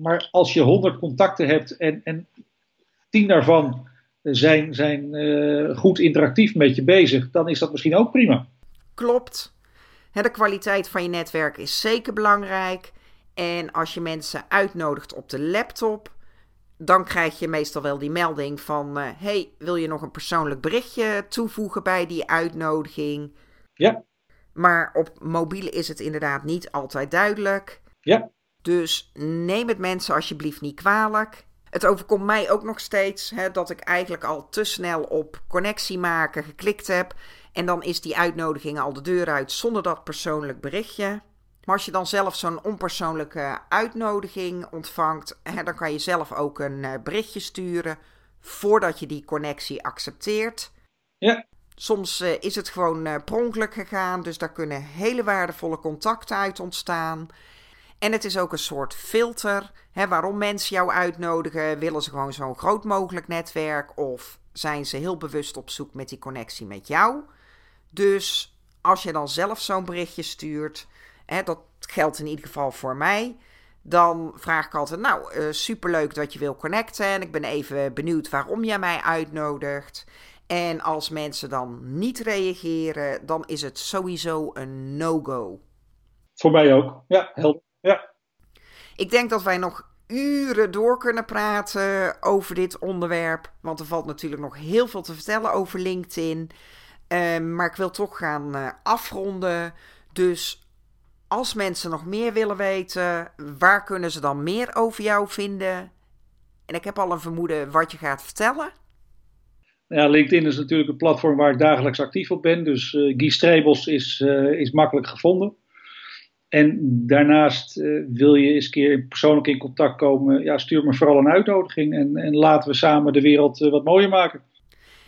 Maar als je 100 contacten hebt en, en 10 daarvan zijn, zijn goed interactief met je bezig, dan is dat misschien ook prima. Klopt. De kwaliteit van je netwerk is zeker belangrijk. En als je mensen uitnodigt op de laptop, dan krijg je meestal wel die melding van: uh, hey, wil je nog een persoonlijk berichtje toevoegen bij die uitnodiging? Ja. Maar op mobiel is het inderdaad niet altijd duidelijk. Ja. Dus neem het mensen alsjeblieft niet kwalijk. Het overkomt mij ook nog steeds hè, dat ik eigenlijk al te snel op connectie maken geklikt heb. En dan is die uitnodiging al de deur uit zonder dat persoonlijk berichtje. Maar als je dan zelf zo'n onpersoonlijke uitnodiging ontvangt, hè, dan kan je zelf ook een uh, berichtje sturen voordat je die connectie accepteert. Ja. Soms uh, is het gewoon uh, pronkelijk gegaan, dus daar kunnen hele waardevolle contacten uit ontstaan. En het is ook een soort filter. Hè, waarom mensen jou uitnodigen? Willen ze gewoon zo'n groot mogelijk netwerk? Of zijn ze heel bewust op zoek met die connectie met jou? Dus als je dan zelf zo'n berichtje stuurt, hè, dat geldt in ieder geval voor mij. Dan vraag ik altijd, nou, uh, superleuk dat je wil connecten. En ik ben even benieuwd waarom jij mij uitnodigt. En als mensen dan niet reageren, dan is het sowieso een no-go. Voor mij ook, ja, helder. Ja. Ik denk dat wij nog uren door kunnen praten over dit onderwerp. Want er valt natuurlijk nog heel veel te vertellen over LinkedIn. Uh, maar ik wil toch gaan uh, afronden. Dus als mensen nog meer willen weten, waar kunnen ze dan meer over jou vinden? En ik heb al een vermoeden wat je gaat vertellen. Ja, LinkedIn is natuurlijk een platform waar ik dagelijks actief op ben. Dus uh, Guy Strebels is, uh, is makkelijk gevonden. En daarnaast uh, wil je eens een keer persoonlijk in contact komen. Ja, stuur me vooral een uitnodiging en, en laten we samen de wereld wat mooier maken.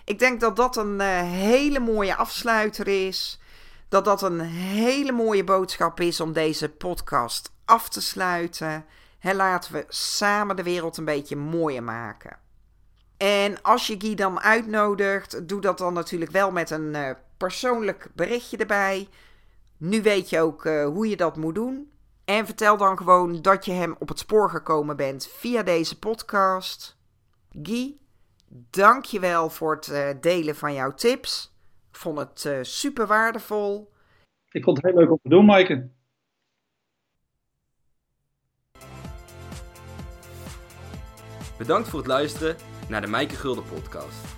Ik denk dat dat een hele mooie afsluiter is dat dat een hele mooie boodschap is om deze podcast af te sluiten. Laten we samen de wereld een beetje mooier maken. En als je Guy dan uitnodigt, doe dat dan natuurlijk wel met een persoonlijk berichtje erbij. Nu weet je ook uh, hoe je dat moet doen. En vertel dan gewoon dat je hem op het spoor gekomen bent via deze podcast. Guy, dank je wel voor het uh, delen van jouw tips vond het uh, super waardevol. Ik vond het heel leuk om te doen, Maaike. Bedankt voor het luisteren naar de Mijke Gulden podcast.